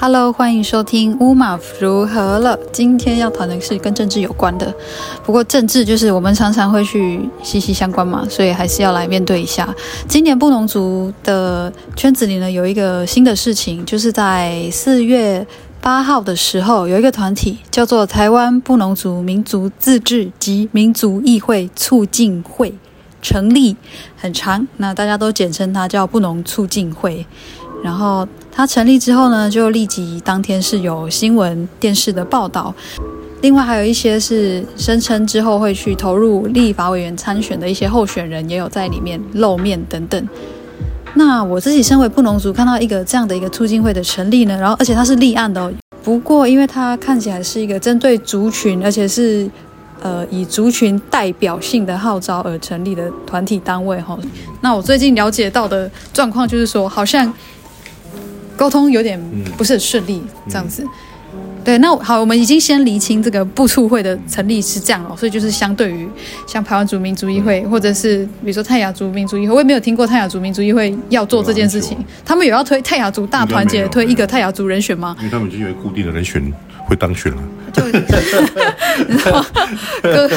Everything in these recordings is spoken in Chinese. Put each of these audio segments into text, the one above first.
Hello，欢迎收听乌马如何了。今天要谈的是跟政治有关的，不过政治就是我们常常会去息息相关嘛，所以还是要来面对一下。今年布农族的圈子里呢，有一个新的事情，就是在四月八号的时候，有一个团体叫做台湾布农族民族自治及民族议会促进会成立，很长，那大家都简称它叫布农促进会。然后它成立之后呢，就立即当天是有新闻电视的报道。另外还有一些是声称之后会去投入立法委员参选的一些候选人，也有在里面露面等等。那我自己身为布农族，看到一个这样的一个促进会的成立呢，然后而且它是立案的哦。不过因为它看起来是一个针对族群，而且是呃以族群代表性的号召而成立的团体单位哈。那我最近了解到的状况就是说，好像。沟通有点不是很顺利，这样子。对，那好，我们已经先厘清这个部促会的成立是这样哦，所以就是相对于像台湾族民族议会，或者是比如说泰雅族民族议会，我也没有听过泰雅族民族议会要做这件事情。他们有要推泰雅族大团结，推一个泰雅族人选吗？因为他们已经有固定的人选会当选了。就，哥，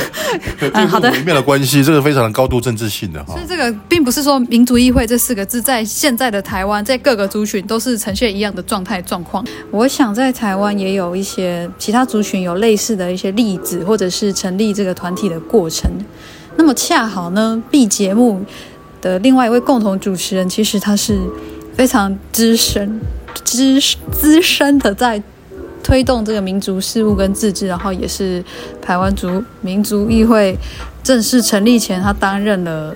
嗯，好的，微妙的关系，这个非常的高度政治性的哈。所以这个并不是说民族议会这四个字在现在的台湾，在各个族群都是呈现一样的状态状况。我想在台湾也有一些其他族群有类似的一些例子，或者是成立这个团体的过程。那么恰好呢，B 节目的另外一位共同主持人，其实他是非常资深、资资深的在。推动这个民族事务跟自治，然后也是台湾族民族议会正式成立前，他担任了，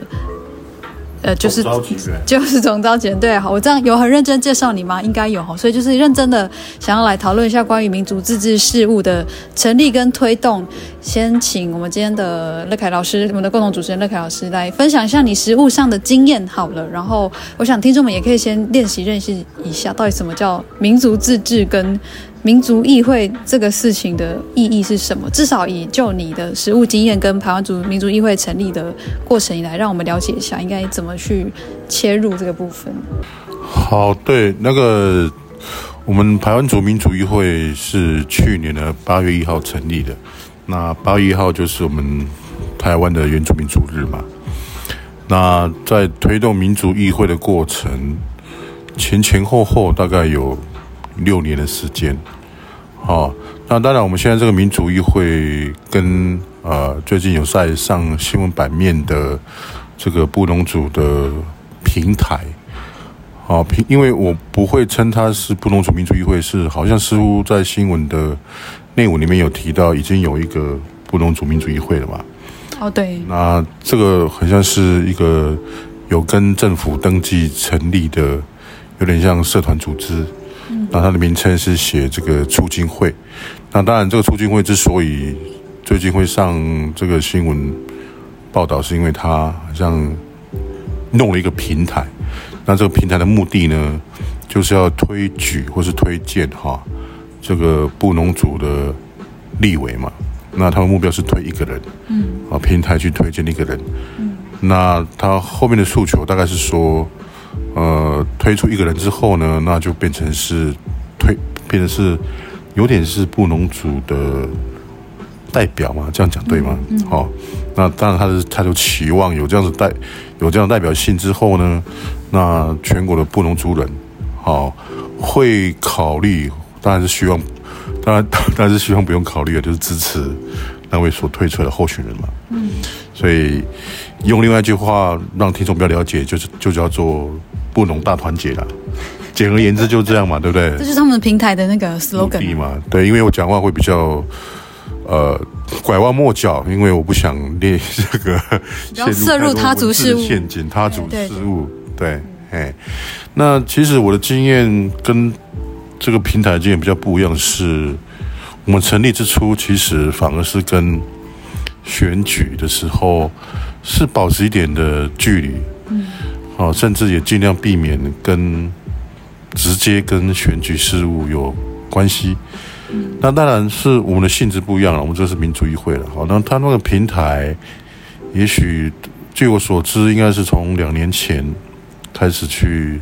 呃，就是就是总召集人。对，好，我这样有很认真介绍你吗？应该有哈，所以就是认真的想要来讨论一下关于民族自治事务的成立跟推动。先请我们今天的乐凯老师，我们的共同主持人乐凯老师来分享一下你实务上的经验好了。然后我想听众们也可以先练习认识一下，到底什么叫民族自治跟。民族议会这个事情的意义是什么？至少以就你的实务经验跟台湾族民族议会成立的过程以来，让我们了解一下应该怎么去切入这个部分。好，对，那个我们台湾族民族议会是去年的八月一号成立的。那八月一号就是我们台湾的原住民族日嘛。那在推动民族议会的过程前前后后大概有六年的时间。好，那当然，我们现在这个民族议会跟呃最近有在上新闻版面的这个布农族的平台，好平，因为我不会称它是布农族民族议会，是好像似乎在新闻的内文里面有提到，已经有一个布农族民族议会了嘛？哦，对。那这个好像是一个有跟政府登记成立的，有点像社团组织。那它的名称是写这个促进会，那当然这个促进会之所以最近会上这个新闻报道，是因为它好像弄了一个平台，那这个平台的目的呢，就是要推举或是推荐哈这个布农族的立委嘛，那他们目标是推一个人，嗯，啊平台去推荐一个人，嗯，那他后面的诉求大概是说。呃，推出一个人之后呢，那就变成是推，变成是有点是布农族的代表嘛，这样讲对吗？好、嗯嗯哦，那当然他是他就期望有这样子代有这样的代表性之后呢，那全国的布农族人，好、哦、会考虑，当然是希望，当然当然是希望不用考虑的，就是支持那位所推出来的候选人嘛。嗯，所以用另外一句话让听众比较了解，就是就叫做。布农大团结了，简而言之就这样嘛，对不对？这是他们平台的那个 slogan 嘛。对，因为我讲话会比较呃拐弯抹角，因为我不想列这个 涉入他族事务陷阱，他族事务。对，哎，那其实我的经验跟这个平台的经验比较不一样，是我们成立之初，其实反而是跟选举的时候是保持一点的距离。嗯。哦，甚至也尽量避免跟直接跟选举事务有关系。那当然是我们的性质不一样了，我们这是民主议会了。好，那他那个平台，也许据我所知，应该是从两年前开始去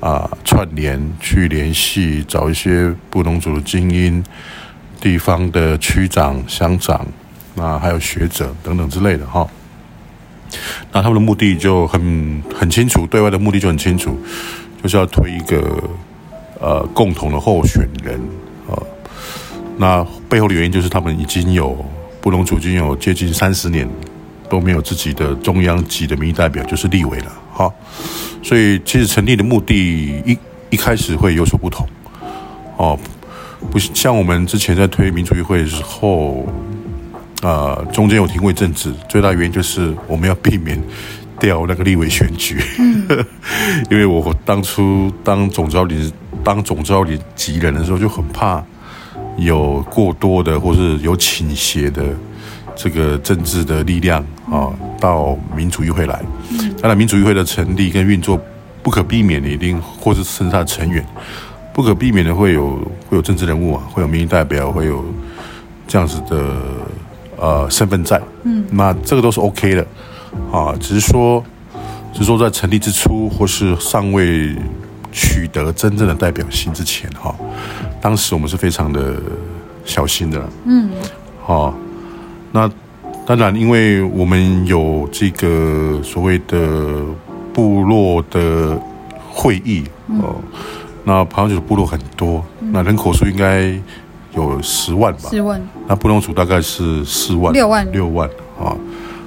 啊、呃、串联去联系，找一些不同族的精英、地方的区长、乡长，啊还有学者等等之类的哈。那他们的目的就很很清楚，对外的目的就很清楚，就是要推一个呃共同的候选人啊、那背后的原因就是他们已经有布隆族已经有接近三十年都没有自己的中央级的民意代表，就是立委了哈。所以其实成立的目的一一开始会有所不同哦，不像我们之前在推民主议会的时候。啊、呃，中间有廷尉政治，最大原因就是我们要避免掉那个立委选举，嗯、因为我当初当总召集当总召集人的时候，就很怕有过多的或是有倾斜的这个政治的力量啊、呃、到民主议会来。当然，民主议会的成立跟运作不可避免的，一定或是甚至他的成员不可避免的会有会有政治人物啊，会有民意代表，会有这样子的。呃，身份在，嗯，那这个都是 OK 的，啊，只是说，只是说在成立之初或是尚未取得真正的代表性之前，哈，当时我们是非常的小心的，嗯，好，那当然，因为我们有这个所谓的部落的会议，哦，那排湾族部落很多，那人口数应该。有十万吧，十万。那布农族大概是四万，六万，六万啊。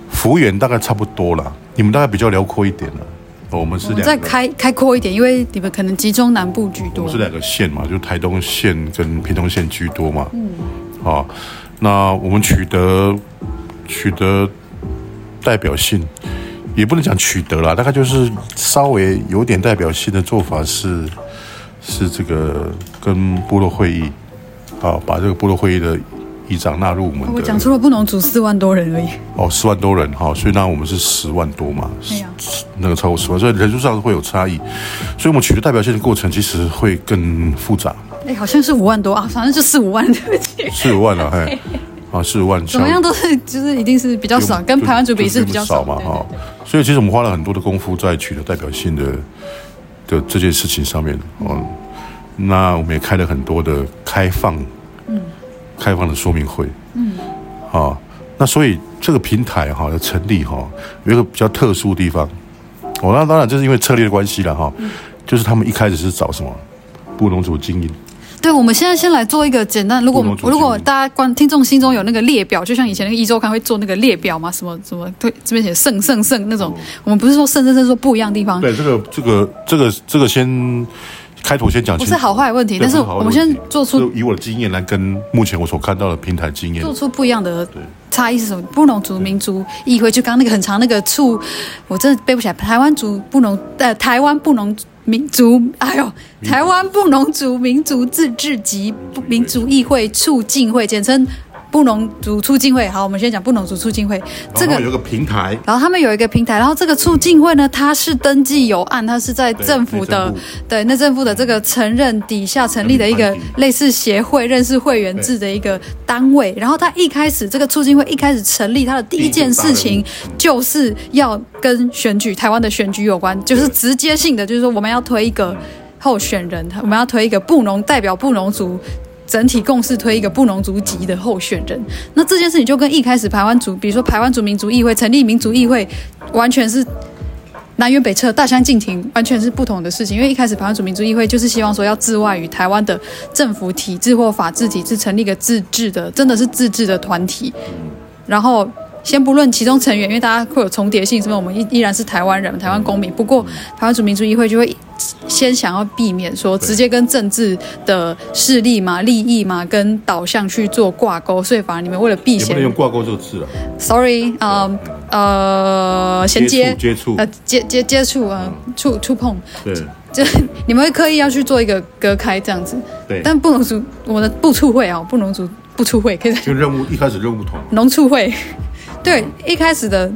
幅员大概差不多了，你们大概比较辽阔一点了。我们是两个再开开阔一点，因为你们可能集中南部居多。我们是两个县嘛，就台东县跟屏东县居多嘛。嗯。啊，那我们取得取得代表性，也不能讲取得了，大概就是稍微有点代表性的做法是是这个跟部落会议。好，把这个部落会议的议长纳入我们的。我讲出了布农族四万多人而已。哦，四万多人哈，所以那我们是十万多嘛，那个超过十万，所以人数上会有差异，所以我们取得代表性的过程其实会更复杂。哎，好像是五万多啊，反正就四五万，对不起。四五万了，嘿，啊，四五万，怎么样都是就是一定是比较少，跟台湾族比是比较少嘛，哈。所以其实我们花了很多的功夫在取得代表性的的这件事情上面，嗯。那我们也开了很多的开放，嗯，开放的说明会，嗯，好，那所以这个平台哈的成立哈，有一个比较特殊的地方，哦，那当然就是因为策略的关系了哈，就是他们一开始是找什么？布农族精英，对，我们现在先来做一个简单，如果如果大家观听众心中有那个列表，就像以前那个一周刊会做那个列表嘛，什么什么对，这边写胜胜胜那种，我们不是说胜胜胜说不一样的地方，对，这个这个这个这个先。开头先讲，不是好坏问题，但是我们先做出以我的经验来跟目前我所看到的平台经验做出不一样的差异是什么？布农族民族议会就刚刚那个很长那个处，我真的背不起来。台湾族布农呃，台湾布农民族，哎呦，台湾布农族民族自治及民族议会促进会，简称。布农族促进会，好，我们先讲布农族促进会。这个有个平台，然后他们有一个平台，然后这个促进会呢，它是登记有案，它是在政府的对内政府的这个承认底下成立的一个类似协会、认识会员制的一个单位。然后它一开始这个促进会一开始成立，它的第一件事情就是要跟选举台湾的选举有关，就是直接性的，就是说我们要推一个候选人，我们要推一个布农代表布农族。整体共识推一个布农族籍的候选人，那这件事情就跟一开始台湾族，比如说台湾族民族议会成立民族议会，完全是南辕北辙、大相径庭，完全是不同的事情。因为一开始台湾族民族议会就是希望说要自外于台湾的政府体制或法治体制，成立一个自治的，真的是自治的团体，然后。先不论其中成员，因为大家会有重叠性，是不是？我们依依然是台湾人，台湾公民。不过，台湾族民族议会就会先想要避免说直接跟政治的势力嘛、利益嘛跟导向去做挂钩，所以反而你们为了避嫌，不能用挂钩这个字了。Sorry，呃呃，衔接接触呃接接接触呃触触碰，对，就 你们会刻意要去做一个隔开这样子。对，但不能族我们的部促会啊，不能族部促会可以。就任务一开始任务不同，农促会。对，一开始的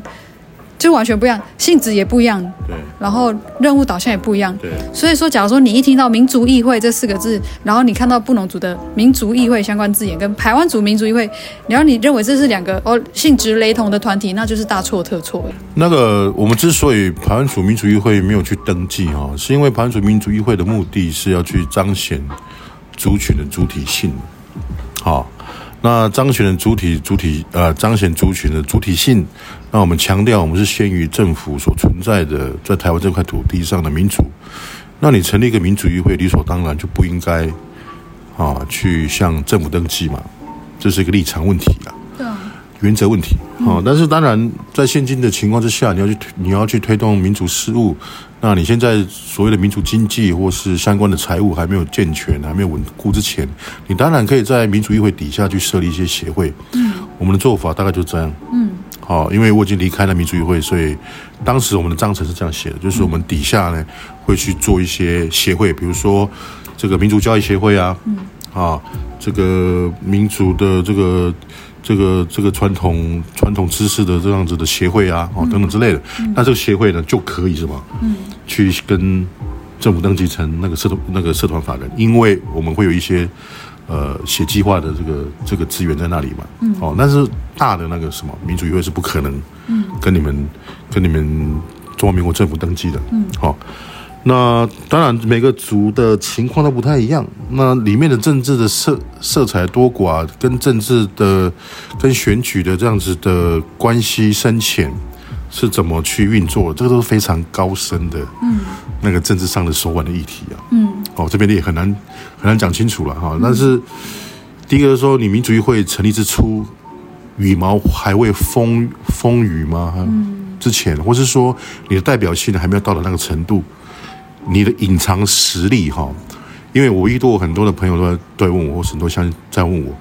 就完全不一样，性质也不一样，对，然后任务导向也不一样，对。所以说，假如说你一听到民族议会这四个字，然后你看到布农族的民族议会相关字眼跟台湾族民族议会，然后你认为这是两个哦性质雷同的团体，那就是大错特错。那个我们之所以台湾族民族议会没有去登记哈，是因为台湾族民族议会的目的是要去彰显族群的主体性，好。那彰显的主体主体呃，彰显族群的主体性。那我们强调，我们是先于政府所存在的，在台湾这块土地上的民主。那你成立一个民主议会，理所当然就不应该啊去向政府登记嘛，这是一个立场问题啊，对啊，原则问题啊。但是当然，在现今的情况之下，你要去你要去推动民主事务。那你现在所谓的民族经济或是相关的财务还没有健全、还没有稳固之前，你当然可以在民族议会底下去设立一些协会。嗯，我们的做法大概就这样。嗯，好，因为我已经离开了民族议会，所以当时我们的章程是这样写的，就是我们底下呢会去做一些协会，比如说这个民族交易协会啊，嗯，啊，这个民族的这个。这个这个传统传统知识的这样子的协会啊，哦等等之类的，嗯、那这个协会呢就可以什么？嗯，去跟政府登记成那个社团那个社团法人，因为我们会有一些呃写计划的这个这个资源在那里嘛。嗯，哦，但是大的那个什么民主议会是不可能，嗯，跟你们、嗯、跟你们中华民国政府登记的。嗯，好、哦。那当然，每个族的情况都不太一样。那里面的政治的色色彩多寡，跟政治的、跟选举的这样子的关系深浅，是怎么去运作？这个都是非常高深的，嗯，那个政治上的手腕的议题啊，嗯，哦，这边也很难很难讲清楚了哈。但是第一个是说，你民主议会成立之初，羽毛还未丰丰腴吗？嗯，之前，或是说你的代表性还没有到达那个程度？你的隐藏实力哈，因为我遇到很多的朋友都在问我，或是很多像在问我，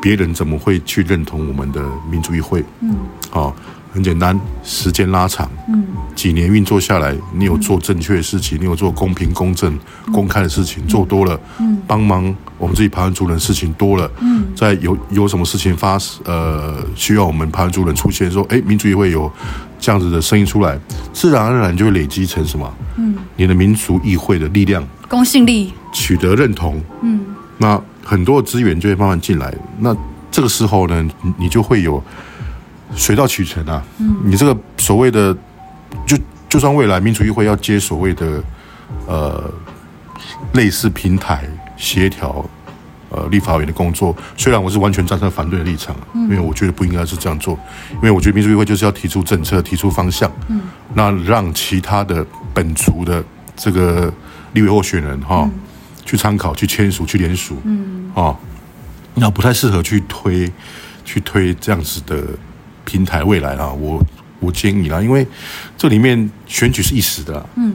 别人怎么会去认同我们的民族议会？嗯，好，很简单，时间拉长，嗯，几年运作下来，你有做正确的事情，你有做公平、公正、公开的事情，做多了，嗯，帮忙我们自己排湾族人的事情多了，嗯，在有有什么事情发呃需要我们排湾族人出现，说，哎，民族也会有。这样子的声音出来，自然而然就会累积成什么？嗯，你的民族议会的力量、公信力、取得认同。嗯，那很多资源就会慢慢进来。那这个时候呢，你就会有水到渠成啊。嗯，你这个所谓的，就就算未来民主议会要接所谓的呃类似平台协调。呃，立法委员的工作，虽然我是完全站在反对的立场，嗯，因为我觉得不应该是这样做，因为我觉得民主议会就是要提出政策、提出方向，嗯，那让其他的本族的这个立委候选人哈、嗯，去参考、去签署、去联署，嗯，哦，那不太适合去推、去推这样子的平台未来啊，我我建议啦，因为这里面选举是一时的，嗯，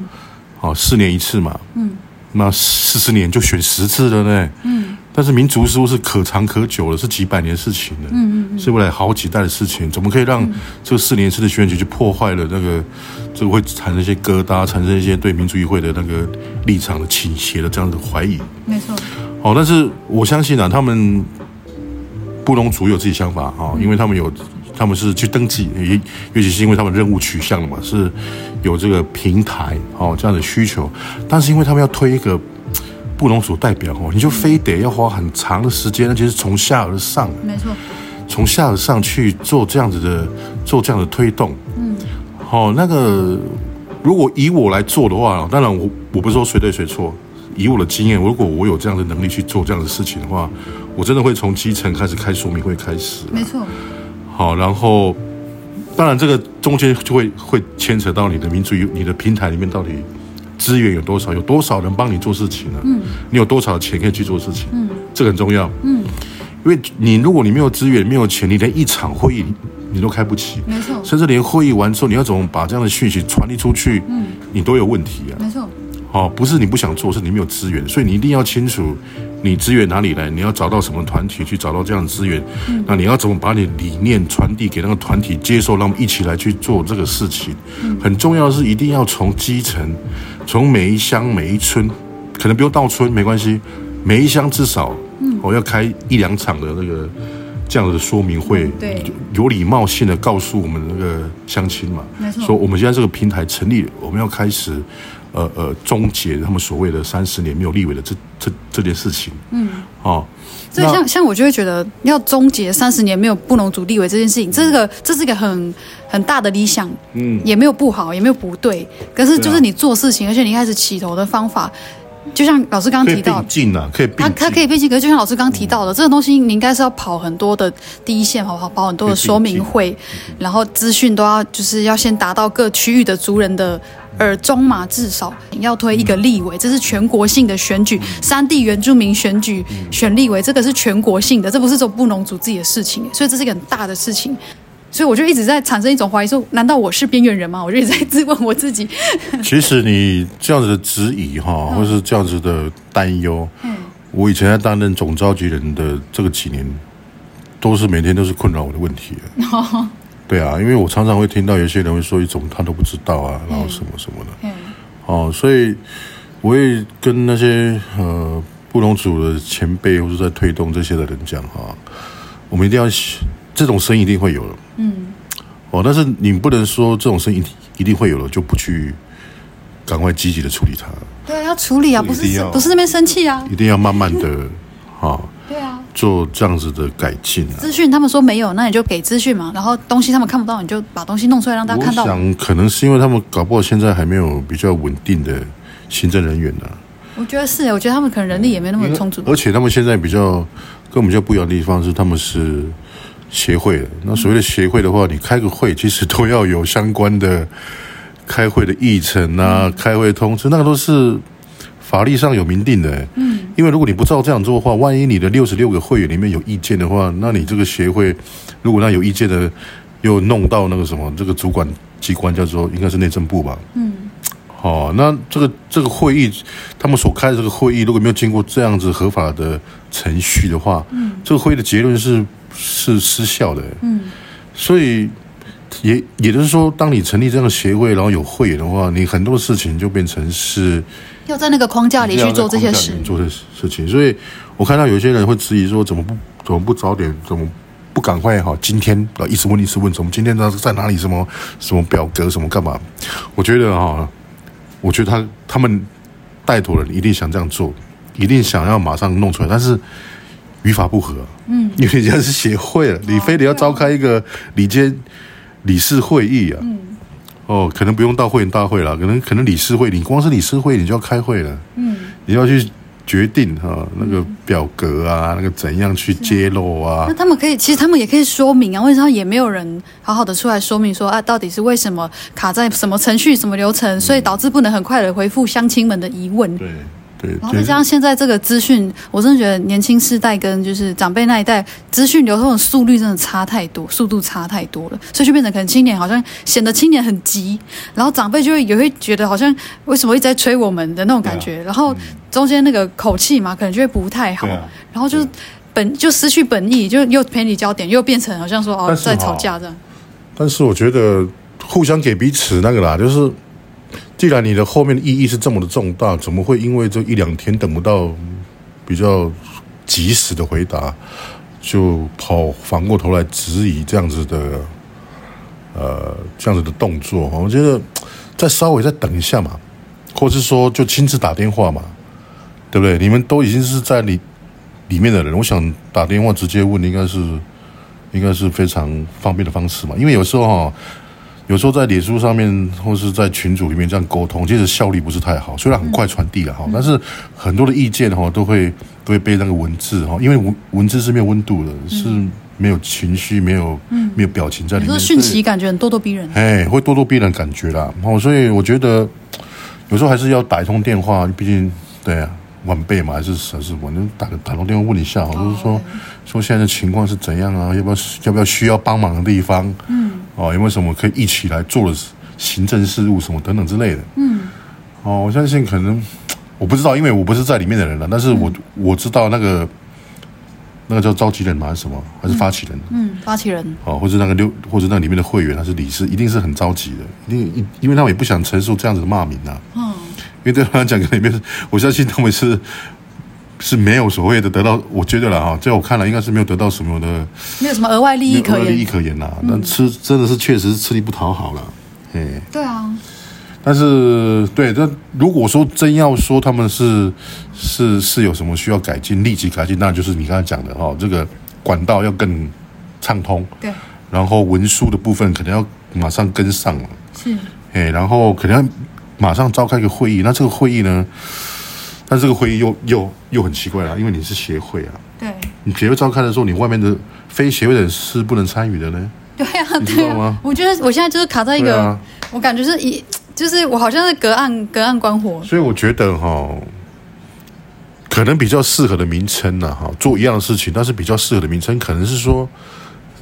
好，四年一次嘛，嗯，那四十年就选十次了呢，嗯。但是民族事务是可长可久的，是几百年事情的，嗯嗯，是未来好几代的事情，怎么可以让这四年一次的选举去破坏了那个，这个会产生一些疙瘩，产生一些对民族议会的那个立场的倾斜的这样的怀疑？没错。好，但是我相信啊，他们布农族有自己想法啊，因为他们有，他们是去登记，也尤其是因为他们任务取向了嘛，是有这个平台哦这样的需求，但是因为他们要推一个。布农所代表哦，你就非得要花很长的时间，而且是从下而上，没错，从下而上去做这样子的，做这样的推动。嗯，好，那个如果以我来做的话，当然我我不是说谁对谁错，以我的经验，如果我有这样的能力去做这样的事情的话，我真的会从基层开始开说明会开始。没错。好，然后当然这个中间就会会牵扯到你的民族，你的平台里面到底。资源有多少？有多少人帮你做事情呢？嗯，你有多少钱可以去做事情？嗯，这个很重要。嗯，因为你如果你没有资源、没有钱，你连一场会议你都开不起。没错。甚至连会议完之后，你要怎么把这样的讯息传递出去？嗯，你都有问题啊。没错。哦，不是你不想做，是你没有资源，所以你一定要清楚你资源哪里来，你要找到什么团体去找到这样的资源。嗯，那你要怎么把你理念传递给那个团体接受，让我们一起来去做这个事情？嗯，很重要的是一定要从基层。从每一乡每一村，可能不用到村没关系，每一乡至少，嗯，我要开一两场的那个这样子的说明会，嗯、对，有礼貌性的告诉我们那个乡亲嘛，没错，说我们现在这个平台成立，我们要开始，呃呃，终结他们所谓的三十年没有立委的这这这件事情，嗯，哦。所以像像我就会觉得要终结三十年没有不能组立委这件事情，这是个这是一个很很大的理想，嗯，也没有不好，也没有不对，可是就是你做事情，而且你一开始起头的方法，就像老师刚刚提到，可以并进啊，可以并进，他他可以并进，可是就像老师刚刚提到的，这个东西你应该是要跑很多的第一线，跑跑跑很多的说明会，然后资讯都要就是要先达到各区域的族人的。耳中嘛至少要推一个立委，这是全国性的选举，山地原住民选举选立委，这个是全国性的，这不是说布农族自己的事情，所以这是一个很大的事情，所以我就一直在产生一种怀疑，说难道我是边缘人吗？我就一直在质问我自己。其实你这样子的质疑哈，或是这样子的担忧，嗯，我以前在担任总召集人的这个几年，都是每天都是困扰我的问题。对啊，因为我常常会听到有些人会说一种他都不知道啊，然后什么什么的，嗯，哦，所以我也跟那些呃布隆组的前辈或者在推动这些的人讲哈，我们一定要这种声音一定会有的，嗯，哦，但是你不能说这种声音一定会有了就不去赶快积极的处理它，对，要处理啊，不是不是那边生气啊，一定要慢慢的 哈。对啊，做这样子的改进啊。资讯他们说没有，那你就给资讯嘛。然后东西他们看不到，你就把东西弄出来让大家看到。我想可能是因为他们搞不好现在还没有比较稳定的行政人员呢、啊。我觉得是，我觉得他们可能人力也没那么充足。而且他们现在比较跟我们比较不一样的地方是，他们是协会的。那所谓的协会的话，你开个会其实都要有相关的开会的议程啊，嗯、开会通知，那个都是。法律上有明定的，嗯，因为如果你不照这样做的话，万一你的六十六个会员里面有意见的话，那你这个协会，如果那有意见的又弄到那个什么，这个主管机关叫做应该是内政部吧，嗯，好、哦，那这个这个会议，他们所开的这个会议，如果没有经过这样子合法的程序的话，嗯，这个会议的结论是是失效的，嗯，所以也也就是说，当你成立这样的协会，然后有会员的话，你很多事情就变成是。要在那个框架里去做这些事，做这些事情。所以我看到有些人会质疑说：怎么不怎么不早点，怎么不赶快哈？今天啊，一直问一直问，怎么今天呢在哪里？什么什么表格？什么干嘛？我觉得哈，我觉得他他们带头人一定想这样做，一定想要马上弄出来，但是语法不合。嗯，因为人家是协会了，你非得要召开一个理监理事会议啊。嗯。哦，可能不用到会员大会了，可能可能理事会，你光是理事会你就要开会了，嗯，你要去决定哈、哦、那个表格啊，那个怎样去揭露啊？那他们可以，其实他们也可以说明啊，为什么也没有人好好的出来说明说啊，到底是为什么卡在什么程序、什么流程，所以导致不能很快的回复乡亲们的疑问？对。对，然后再加上现在这个资讯，我真的觉得年轻世代跟就是长辈那一代资讯流通的速率真的差太多，速度差太多了，所以就变成可能青年好像显得青年很急，然后长辈就会也会觉得好像为什么一直在催我们的那种感觉，啊、然后中间那个口气嘛，可能就会不太好，啊、然后就是本就失去本意，就又偏离焦点，又变成好像说哦在吵架这样。但是我觉得互相给彼此那个啦，就是。既然你的后面的意义是这么的重大，怎么会因为这一两天等不到比较及时的回答，就跑反过头来质疑这样子的呃这样子的动作？我觉得再稍微再等一下嘛，或是说就亲自打电话嘛，对不对？你们都已经是在里里面的人，我想打电话直接问，应该是应该是非常方便的方式嘛，因为有时候哈。有时候在脸书上面或是在群组里面这样沟通，其实效率不是太好。虽然很快传递了哈，但是很多的意见哈都会都会被那个文字哈，因为文文字是没有温度的，是没有情绪、没有没有表情在里面。说讯息感觉很咄咄逼人，哎，会咄咄逼人感觉啦。哦，所以我觉得有时候还是要打一通电话，毕竟对啊，晚辈嘛，还是还是我能打个打通电话问一下，就是说说现在的情况是怎样啊？要不要要不要需要帮忙的地方？嗯。哦，有没有什么可以一起来做的行政事务什么等等之类的？嗯，哦，我相信可能我不知道，因为我不是在里面的人了。但是我、嗯、我知道那个那个叫召集人吗？还是什么？还是发起人？嗯，嗯，发起人。哦，或者那个六，或者那里面的会员，还是理事，一定是很着急的。因为因为他们也不想承受这样子的骂名呐、啊。嗯，因为对他们讲，里面我相信他们是是没有所谓的得到，我觉得了哈，在我看来应该是没有得到什么的，没有什么额外利益可言，利益可言呐。那、嗯、吃真的是确实是吃力不讨好了，哎，对啊。但是对，那如果说真要说他们是是是有什么需要改进，立即改进，那就是你刚才讲的哈，这个管道要更畅通，对，然后文书的部分可能要马上跟上了，是，哎，然后可能要马上召开一个会议，那这个会议呢？但这个会议又又又很奇怪了，因为你是协会啊。对。你协会召开的时候，你外面的非协会的人是不能参与的呢。对呀、啊，对呀、啊。我觉得我现在就是卡在一个，啊、我感觉是一，就是我好像是隔岸隔岸观火。所以我觉得哈，可能比较适合的名称呢，哈，做一样的事情，但是比较适合的名称，可能是说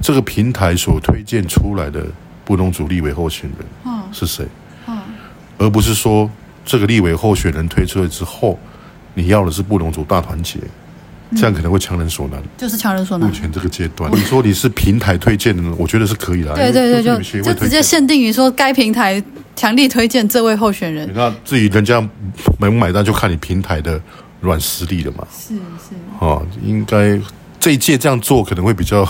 这个平台所推荐出来的布农族立委候选人是谁，嗯，而不是说这个立委候选人推出来之后。你要的是布农族大团结，这样可能会强人所难，就是强人所难。目前这个阶段，你说你是平台推荐的，我觉得是可以的。对对对，就就直接限定于说该平台强力推荐这位候选人。那至于人家买不买单，就看你平台的软实力了嘛。是是。哦，应该这一届这样做可能会比较，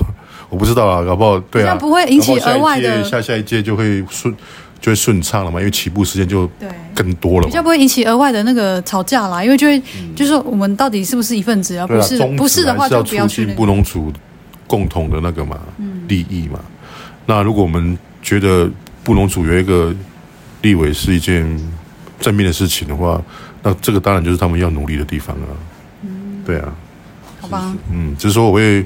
我不知道啊，搞不好对啊，不会引起额外的，下下一届就会顺。就会顺畅了嘛，因为起步时间就更多了，比较不会引起额外的那个吵架啦。因为就会、嗯、就是说我们到底是不是一份子啊？不是不是的话就不要去、那个。布农族共同的那个嘛、嗯、利益嘛。那如果我们觉得布农族有一个立委是一件正面的事情的话，那这个当然就是他们要努力的地方啊。嗯，对啊，好吧。嗯，只是说我会。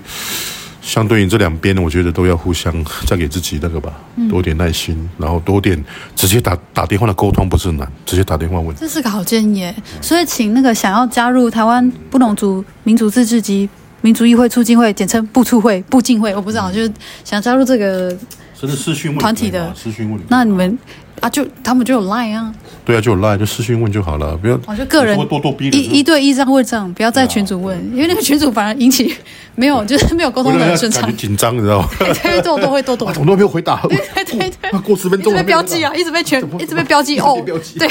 相对于这两边，我觉得都要互相再给自己那个吧，多点耐心，嗯、然后多点直接打打电话的沟通不是难，直接打电话问。这是个好建议，所以请那个想要加入台湾布农族民族自治及民族议会促进会，简称布促会、布进会，我不知道，就是想加入这个。这是视讯问团体的视讯问，那你们啊，就他们就有 line 啊，对啊，就有 line，就私讯问就好了，不要，我就个人咄咄逼一一对一这样问这样，不要在群主问，因为那个群主反而引起没有，就是没有沟通的顺畅，紧张，你知道吗？对，都都会咄咄，我都没有回答，对对对，那过十分钟被标记啊，一直被全，一直被标记哦，对。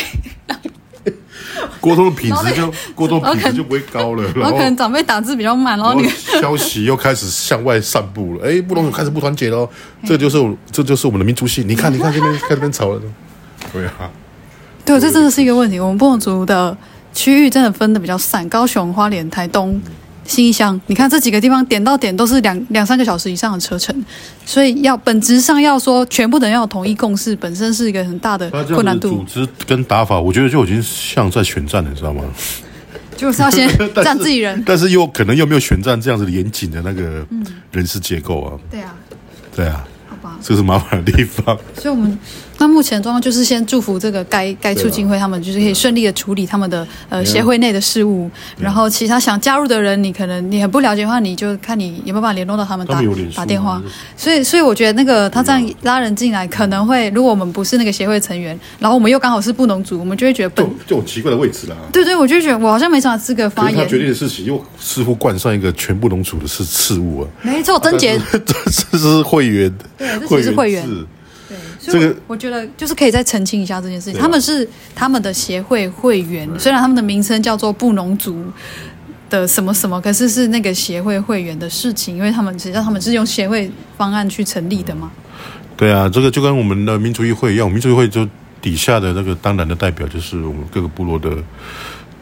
沟通的品质就沟通品质就不会高了，然后可能长辈打字比较慢，然后你消息又开始向外散布了，哎，布农族开始不团结了，这就是我这就是我们的民族性。你看，你看这边 开这边吵了，对啊，对，这真的是一个问题。我们布农族的区域真的分的比较散，高雄、花莲、台东。新乡，你看这几个地方点到点都是两两三个小时以上的车程，所以要本质上要说全部的人要统一共识，本身是一个很大的困难度。组织跟打法，我觉得就已经像在选战了，你知道吗？就是要先 站自己人，但是又可能又没有选战这样子严谨的那个人事结构啊。对啊，对啊，好吧，这是麻烦的地方。所以我们。那目前状况就是先祝福这个该该促进会他们就是可以顺利的处理他们的呃协会内的事务，然后其他想加入的人，你可能你很不了解的话，你就看你有没有办法联络到他们打打电话。所以所以我觉得那个他这样拉人进来，可能会如果我们不是那个协会成员，然后我们又刚好是布农族，我们就会觉得本就就很奇怪的位置啦。对对，我就觉得我好像没什么资格发言。他决定的事情又似乎冠上一个全部农族的事事务啊。没错，贞杰，这是会员，对，这是会员。这个我觉得就是可以再澄清一下这件事情。他们是他们的协会会员，虽然他们的名称叫做布农族的什么什么，可是是那个协会会员的事情，因为他们实际上他们是用协会方案去成立的嘛。对啊，这个就跟我们的民族议会一样，民族议会就底下的那个当然的代表就是我们各个部落的。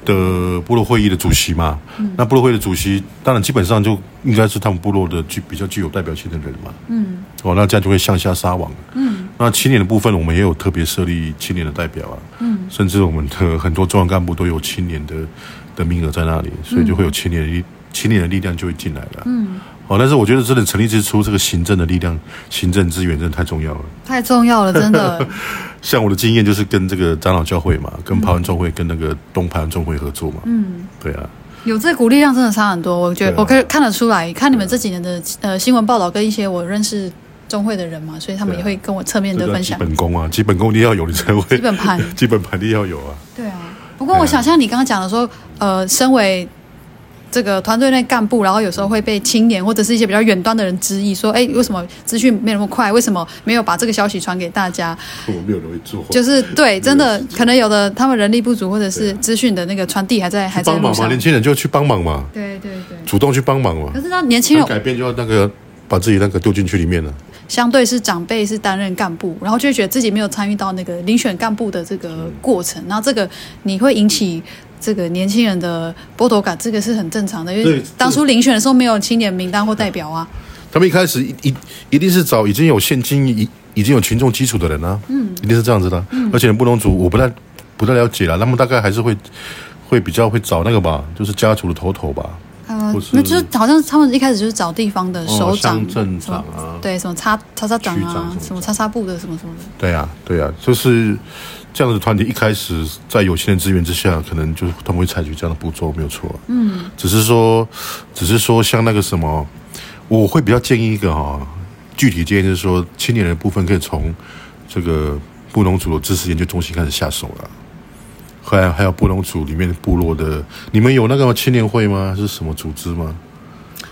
的部落会议的主席嘛，嗯、那部落会的主席当然基本上就应该是他们部落的具比较具有代表性的人嘛。嗯，哦，那这样就会向下撒网。嗯，那青年的部分我们也有特别设立青年的代表啊。嗯，甚至我们的 很多重要干部都有青年的的名额在那里，所以就会有青年的力青年的力量就会进来了。嗯。哦，但是我觉得真的成立之初，这个行政的力量、行政资源真的太重要了，太重要了，真的。像我的经验就是跟这个长老教会嘛，跟排湾众会、跟那个东排湾众会合作嘛。嗯，对啊，有这股力量真的差很多。我觉得我可以看得出来，看你们这几年的呃新闻报道，跟一些我认识众会的人嘛，所以他们也会跟我侧面的分享。基本功啊，基本功你要有，你才会。基本盘，基本盘你要有啊。对啊，不过我想像你刚刚讲的说，呃，身为。这个团队内干部，然后有时候会被青年或者是一些比较远端的人质疑说，哎，为什么资讯没那么快？为什么没有把这个消息传给大家？我没有容易做，就是对，真的可能有的他们人力不足，或者是资讯的那个传递还在还在。帮忙嘛，年轻人就去帮忙嘛，对对对，主动去帮忙嘛。可是那年轻人改变就要那个把自己那个丢进去里面了。相对是长辈是担任干部，然后就会觉得自己没有参与到那个遴选干部的这个过程，然后这个你会引起这个年轻人的剥夺感，这个是很正常的，因为当初遴选的时候没有青年名单或代表啊。他们一开始一一定是找已经有现金、已已经有群众基础的人啊，嗯，一定是这样子的。嗯，而且布农族我不太不太了解了，他们大概还是会会比较会找那个吧，就是家族的头头吧。呃，那就是好像他们一开始就是找地方的首长、镇、哦、长啊，对，什么叉叉叉长啊，什么叉叉部的什么什么的。对呀、啊，对呀、啊，就是这样的团体一开始在有限的资源之下，可能就是他们会采取这样的步骤，没有错。嗯，只是说，只是说像那个什么，我会比较建议一个哈、哦，具体建议就是说，青年人的部分可以从这个布农族的知识研究中心开始下手了。还有还有布农族里面部落的，你们有那个青年会吗？是什么组织吗？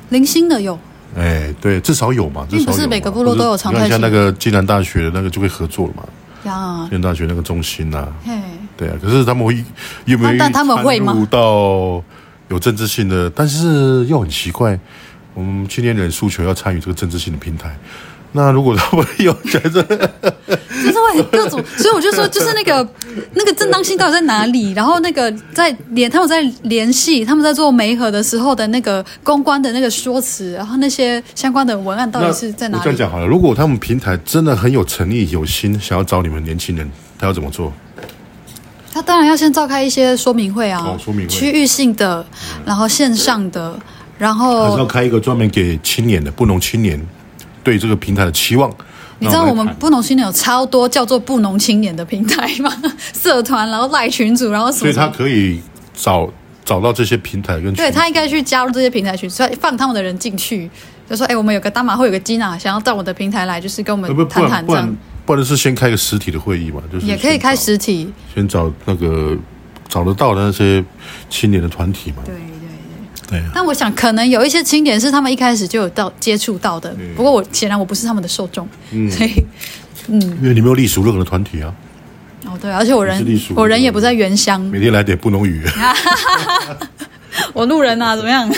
零星的有。哎，对，至少有嘛。至少有，并不是每个部落都有常态。你看像那个暨南大学的那个就会合作了嘛。呀。暨南大学那个中心呐、啊。嘿。对啊，可是他们会有没有？但他们会吗？到有政治性的，但是又很奇怪，我们青年人诉求要参与这个政治性的平台。那如果他们有觉得，就是会各种，所以我就说，就是那个 那个正当性到底在哪里？然后那个在联，他们在联系，他们在做媒合的时候的那个公关的那个说辞，然后那些相关的文案到底是在哪里？我这样讲好了，如果他们平台真的很有诚意、有心，想要找你们年轻人，他要怎么做？他当然要先召开一些说明会啊，哦、说明会区域性的，然后线上的，然后还是要开一个专门给青年的，不农青年。对这个平台的期望，你知道我们布农青年有超多叫做布农青年的平台吗？社团，然后赖群组，然后什么，所以他可以找找到这些平台跟对他应该去加入这些平台去，所以放他们的人进去，就说哎，我们有个大马会有个基娜，想要到我的平台来，就是跟我们谈谈这样。不然是先开个实体的会议嘛，就是也可以开实体，先找那个找得到的那些青年的团体嘛。对。对啊、但我想，可能有一些清点是他们一开始就有到接触到的。不过我显然我不是他们的受众，嗯、所以，嗯，因为你没有隶属任何的团体啊。哦，对，而且我人我人也不在原乡，每天来点布农语。我路人啊，怎么样？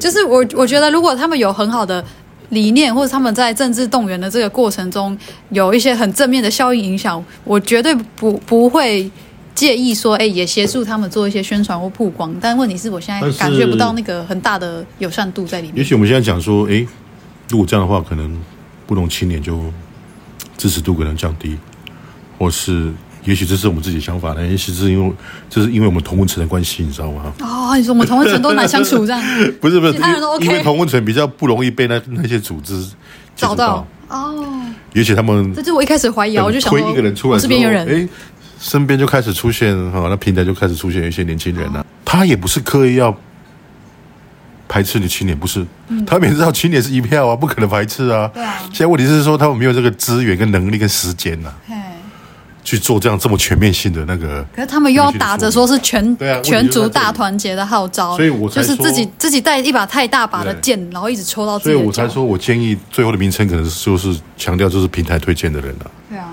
就是我我觉得，如果他们有很好的理念，或者他们在政治动员的这个过程中有一些很正面的效应影响，我绝对不不会。介意说，哎，也协助他们做一些宣传或曝光，但问题是我现在感觉不到那个很大的友善度在里面。也许我们现在讲说，哎，如果这样的话，可能不同青年就支持度可能降低，或是也许这是我们自己的想法呢？也许是因为这是因为我们同温层的关系，你知道吗？哦，你说我们同温层都难相处这样？不是不是，其他人都 OK，因为同温层比较不容易被那那些组织找到哦。也许他们这是我一开始怀疑啊，我就想推一个人出来，是边缘人，哎。身边就开始出现哈，那平台就开始出现一些年轻人了、啊。他也不是刻意要排斥你青年，不是，他们也知道青年是一票啊，不可能排斥啊。对啊。现在问题是说，他们没有这个资源、跟能力、跟时间呐、啊，去做这样这么全面性的那个。可是他们又要打着说是全全族大团结的号召，所以我就是自己自己带一把太大把的剑，然后一直抽到自己。所以我才说我建议最后的名称可能就是强调就是平台推荐的人了、啊。对啊。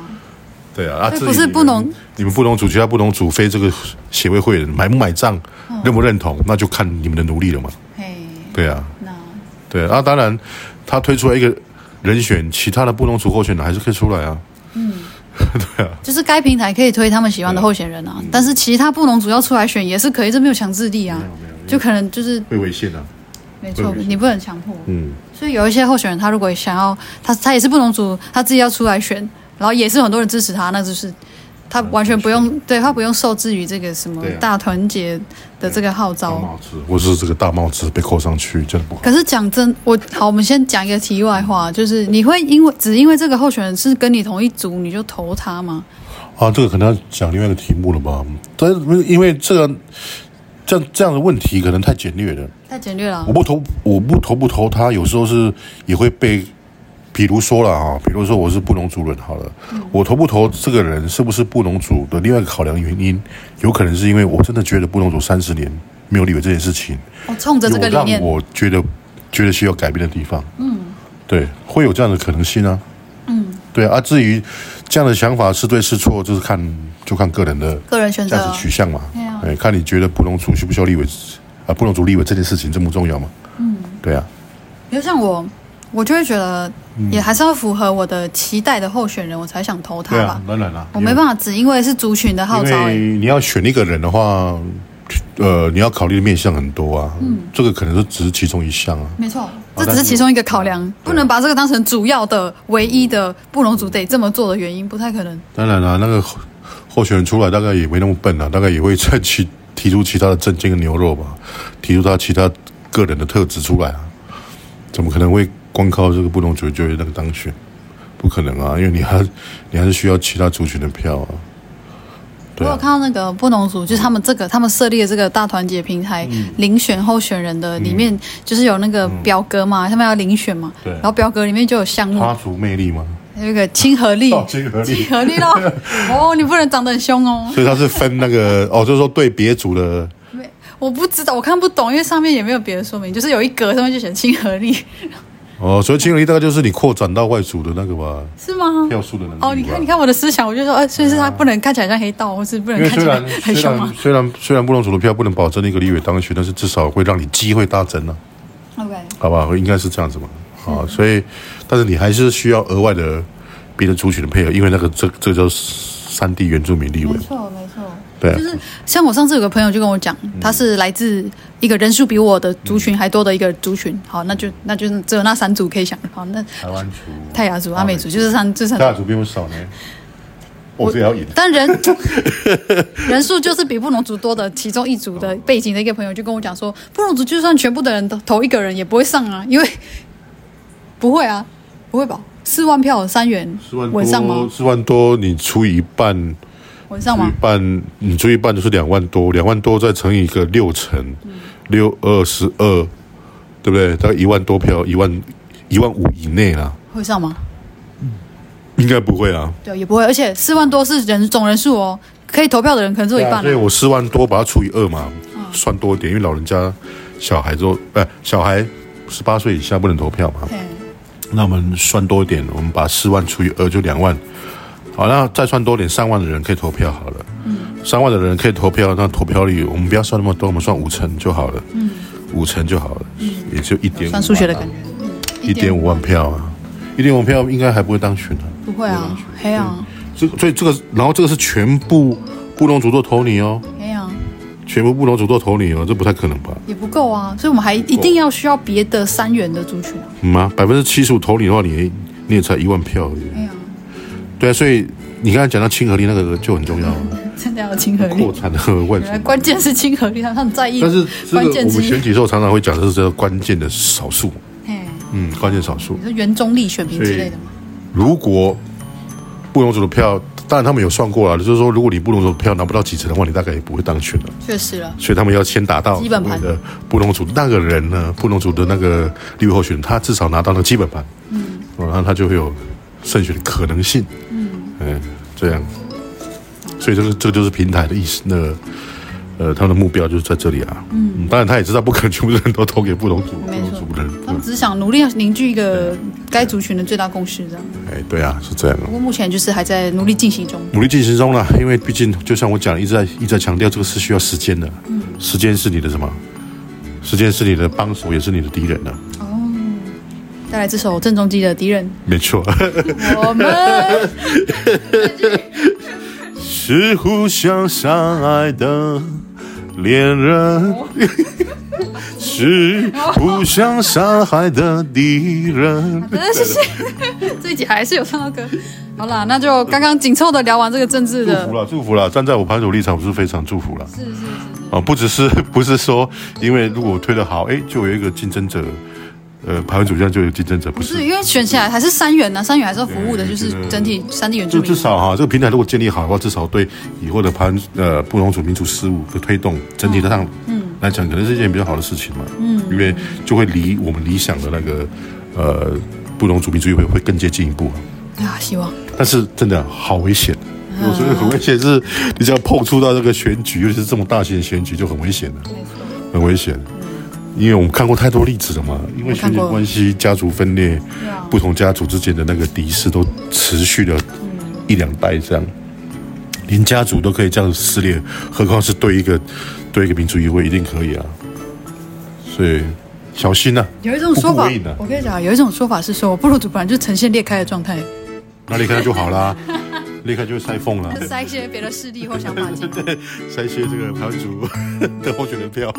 对啊，啊，不是布农，你们布农族，其他布农族非这个协会会员买不买账，嗯、认不认同，那就看你们的努力了嘛。嘿，对啊，那对啊，当然他推出来一个人选，其他的布农族候选人还是可以出来啊。嗯，对啊，就是该平台可以推他们喜欢的候选人啊，但是其他布农族要出来选也是可以，这没有强制力啊，就可能就是会违宪啊。没错，你不能强迫。嗯，所以有一些候选人，他如果想要，他他也是布农族，他自己要出来选。然后也是很多人支持他，那就是他完全不用，对他不用受制于这个什么大团结的这个号召，大帽子，或是这个大帽子被扣上去，真的不好。可是讲真，我好，我们先讲一个题外话，就是你会因为只因为这个候选人是跟你同一组，你就投他吗？啊，这个可能要讲另外一个题目了吧？但是因为这个这样这样的问题可能太简略了，太简略了。我不投，我不投不投他，有时候是也会被。比如说了啊，比如说我是布农族人，好了，嗯、我投不投这个人是不是布农族的另外一个考量原因，有可能是因为我真的觉得布农族三十年没有立委这件事情，我冲着这个理念，我觉得觉得需要改变的地方。嗯，对，会有这样的可能性啊。嗯，对啊。至于这样的想法是对是错，就是看就看个人的个人选择价值取向嘛。对，看你觉得布农族需不需要立委啊？布农族立委这件事情这么重要吗？嗯，对啊。比如像我，我就会觉得也还是要符合我的期待的候选人，我才想投他吧。当然了，我没办法只因为是族群的号召。你要选一个人的话。呃，你要考虑的面向很多啊，嗯，这个可能是只是其中一项啊，没错，这只是其中一个考量，不能把这个当成主要的、唯一的布隆族得这么做的原因，不太可能。当然了，那个候选人出来大概也没那么笨啊，大概也会再提 提出其他的政见跟牛肉吧，提出他其他个人的特质出来啊，怎么可能会光靠这个不同族就那个当选？不可能啊，因为你还你还是需要其他族群的票啊。我有看到那个布农族，就是他们这个他们设立的这个大团结平台，遴选候选人的里面，就是有那个表格嘛，他们要遴选嘛，对，然后表格里面就有项目，他族魅力吗？那个亲和力，亲和力，亲和力咯。哦，你不能长得很凶哦。所以他是分那个哦，就是说对别族的，我不知道，我看不懂，因为上面也没有别的说明，就是有一格上面就写亲和力。哦，所以亲和力大概就是你扩展到外族的那个吧？是吗？票数的能力。哦，你看，你看我的思想，我就说，哎，所以是他不能看起来像黑道，或是不能看起来很凶吗？虽然虽然布农族的票不能保证那个立委当选，但是至少会让你机会大增呢。OK，好吧，应该是这样子嘛。啊，所以，但是你还是需要额外的别的族群的配合，因为那个这这叫山地原住民立委。对，就是像我上次有个朋友就跟我讲，他是来自一个人数比我的族群还多的一个族群。好，那就那就只有那三组可以想。好，那台湾族、泰雅族、阿美族，就是三，这三泰雅族比我少呢。我这要赢，但人 人数就是比布农族多的其中一组的背景的一个朋友就跟我讲说，布农族就算全部的人都投一个人也不会上啊，因为不会啊，不会吧？四万票三元，四万多，四万多你除以一半。晚上吗？一半，你除一半就是两万多，两万多再乘以一个六成，六二十二，对不对？大概一万多票，一万一万五以内啦。会上吗？应该不会啊。对，也不会。而且四万多是人总人数哦，可以投票的人可能只有一半。所以我四万多把它除以二嘛，算多一点，因为老人家、小孩都哎，小孩十八岁以下不能投票嘛。那我们算多一点，我们把四万除以二就两万。好，那再算多点，三万的人可以投票好了。嗯，三万的人可以投票，那投票率我们不要算那么多，我们算五成就好了。嗯，五成就好了，嗯，也就一点五。算数学的感觉。一点五万票啊，一点五票应该还不会当选啊。不会啊，黑啊。这个，所以这个，然后这个是全部布隆族都投你哦。黑啊。全部布隆族都投你哦，这不太可能吧？也不够啊，所以我们还一定要需要别的三元的族群。嗯啊，百分之七十五投你的话，你你也才一万票而已。对啊，所以你刚才讲到亲和力那个就很重要 了，真的要亲和力，扩产的问题，关键是亲和力，他很在意。但是关键我们选举时候常常会讲的是这个关键的少数，嗯，关键少数，你说原中立选民之类的吗？如果布隆族的票，当然他们有算过了，就是说如果你布隆族的票拿不到几成的话，你大概也不会当选了。确实了，所以他们要先达到基本盘的布隆族那个人呢，布隆族的那个立委候选人，他至少拿到了基本盘，嗯，然后他就会有胜选的可能性。嗯，这样，所以这个这个就是平台的意思。那个，呃，他们的目标就是在这里啊。嗯，当然他也知道不可能全部人都投给不同族、不同族人。他们只是想努力凝聚一个该族群的最大共识，这样。哎，对啊，是这样。不过目前就是还在努力进行中。努力进行中了，因为毕竟就像我讲，一直在一直在强调，这个是需要时间的。嗯，时间是你的什么？时间是你的帮手，也是你的敌人呢。带来这首郑中基的敌人，没错。我们是互相相爱的恋人，是互相伤害的敌人。谢谢，这一集还是有唱到歌。好啦，那就刚刚紧凑的聊完这个政治的，祝福了，祝福了。站在我拍手立场，我是非常祝福了。是是是，是啊，不只是不是说，因为如果我推得好，哎，就有一个竞争者。呃，排湾族这样就有竞争者，不是？因为选起来还是三元呢、啊，三元还是要服务的，就是整体三地原住民。就至少哈，这个平台如果建立好的话，至少对以后的排湾呃不同族民族事务的推动，整体的上嗯来讲，可能是一件比较好的事情嘛。嗯，因为就会离我们理想的那个呃不同族民族议会会更接近一步啊。希望。但是真的好危险，我、觉得很危险，是你只要碰触到这个选举，尤其是这么大型的选举，就很危险了。很危险。因为我们看过太多例子了嘛，因为血缘关系、家族分裂，不同家族之间的那个敌视都持续了一两代这样，连家族都可以这样撕裂，何况是对一个对一个民族议会一定可以啊。所以小心呐、啊。有一种说法，啊、我跟你讲，有一种说法是说，部落族本来就呈现裂开的状态，那裂开就好啦，裂开就会塞缝了，塞一些别的势力或想法进，塞一些这个台湾族 的候选人票。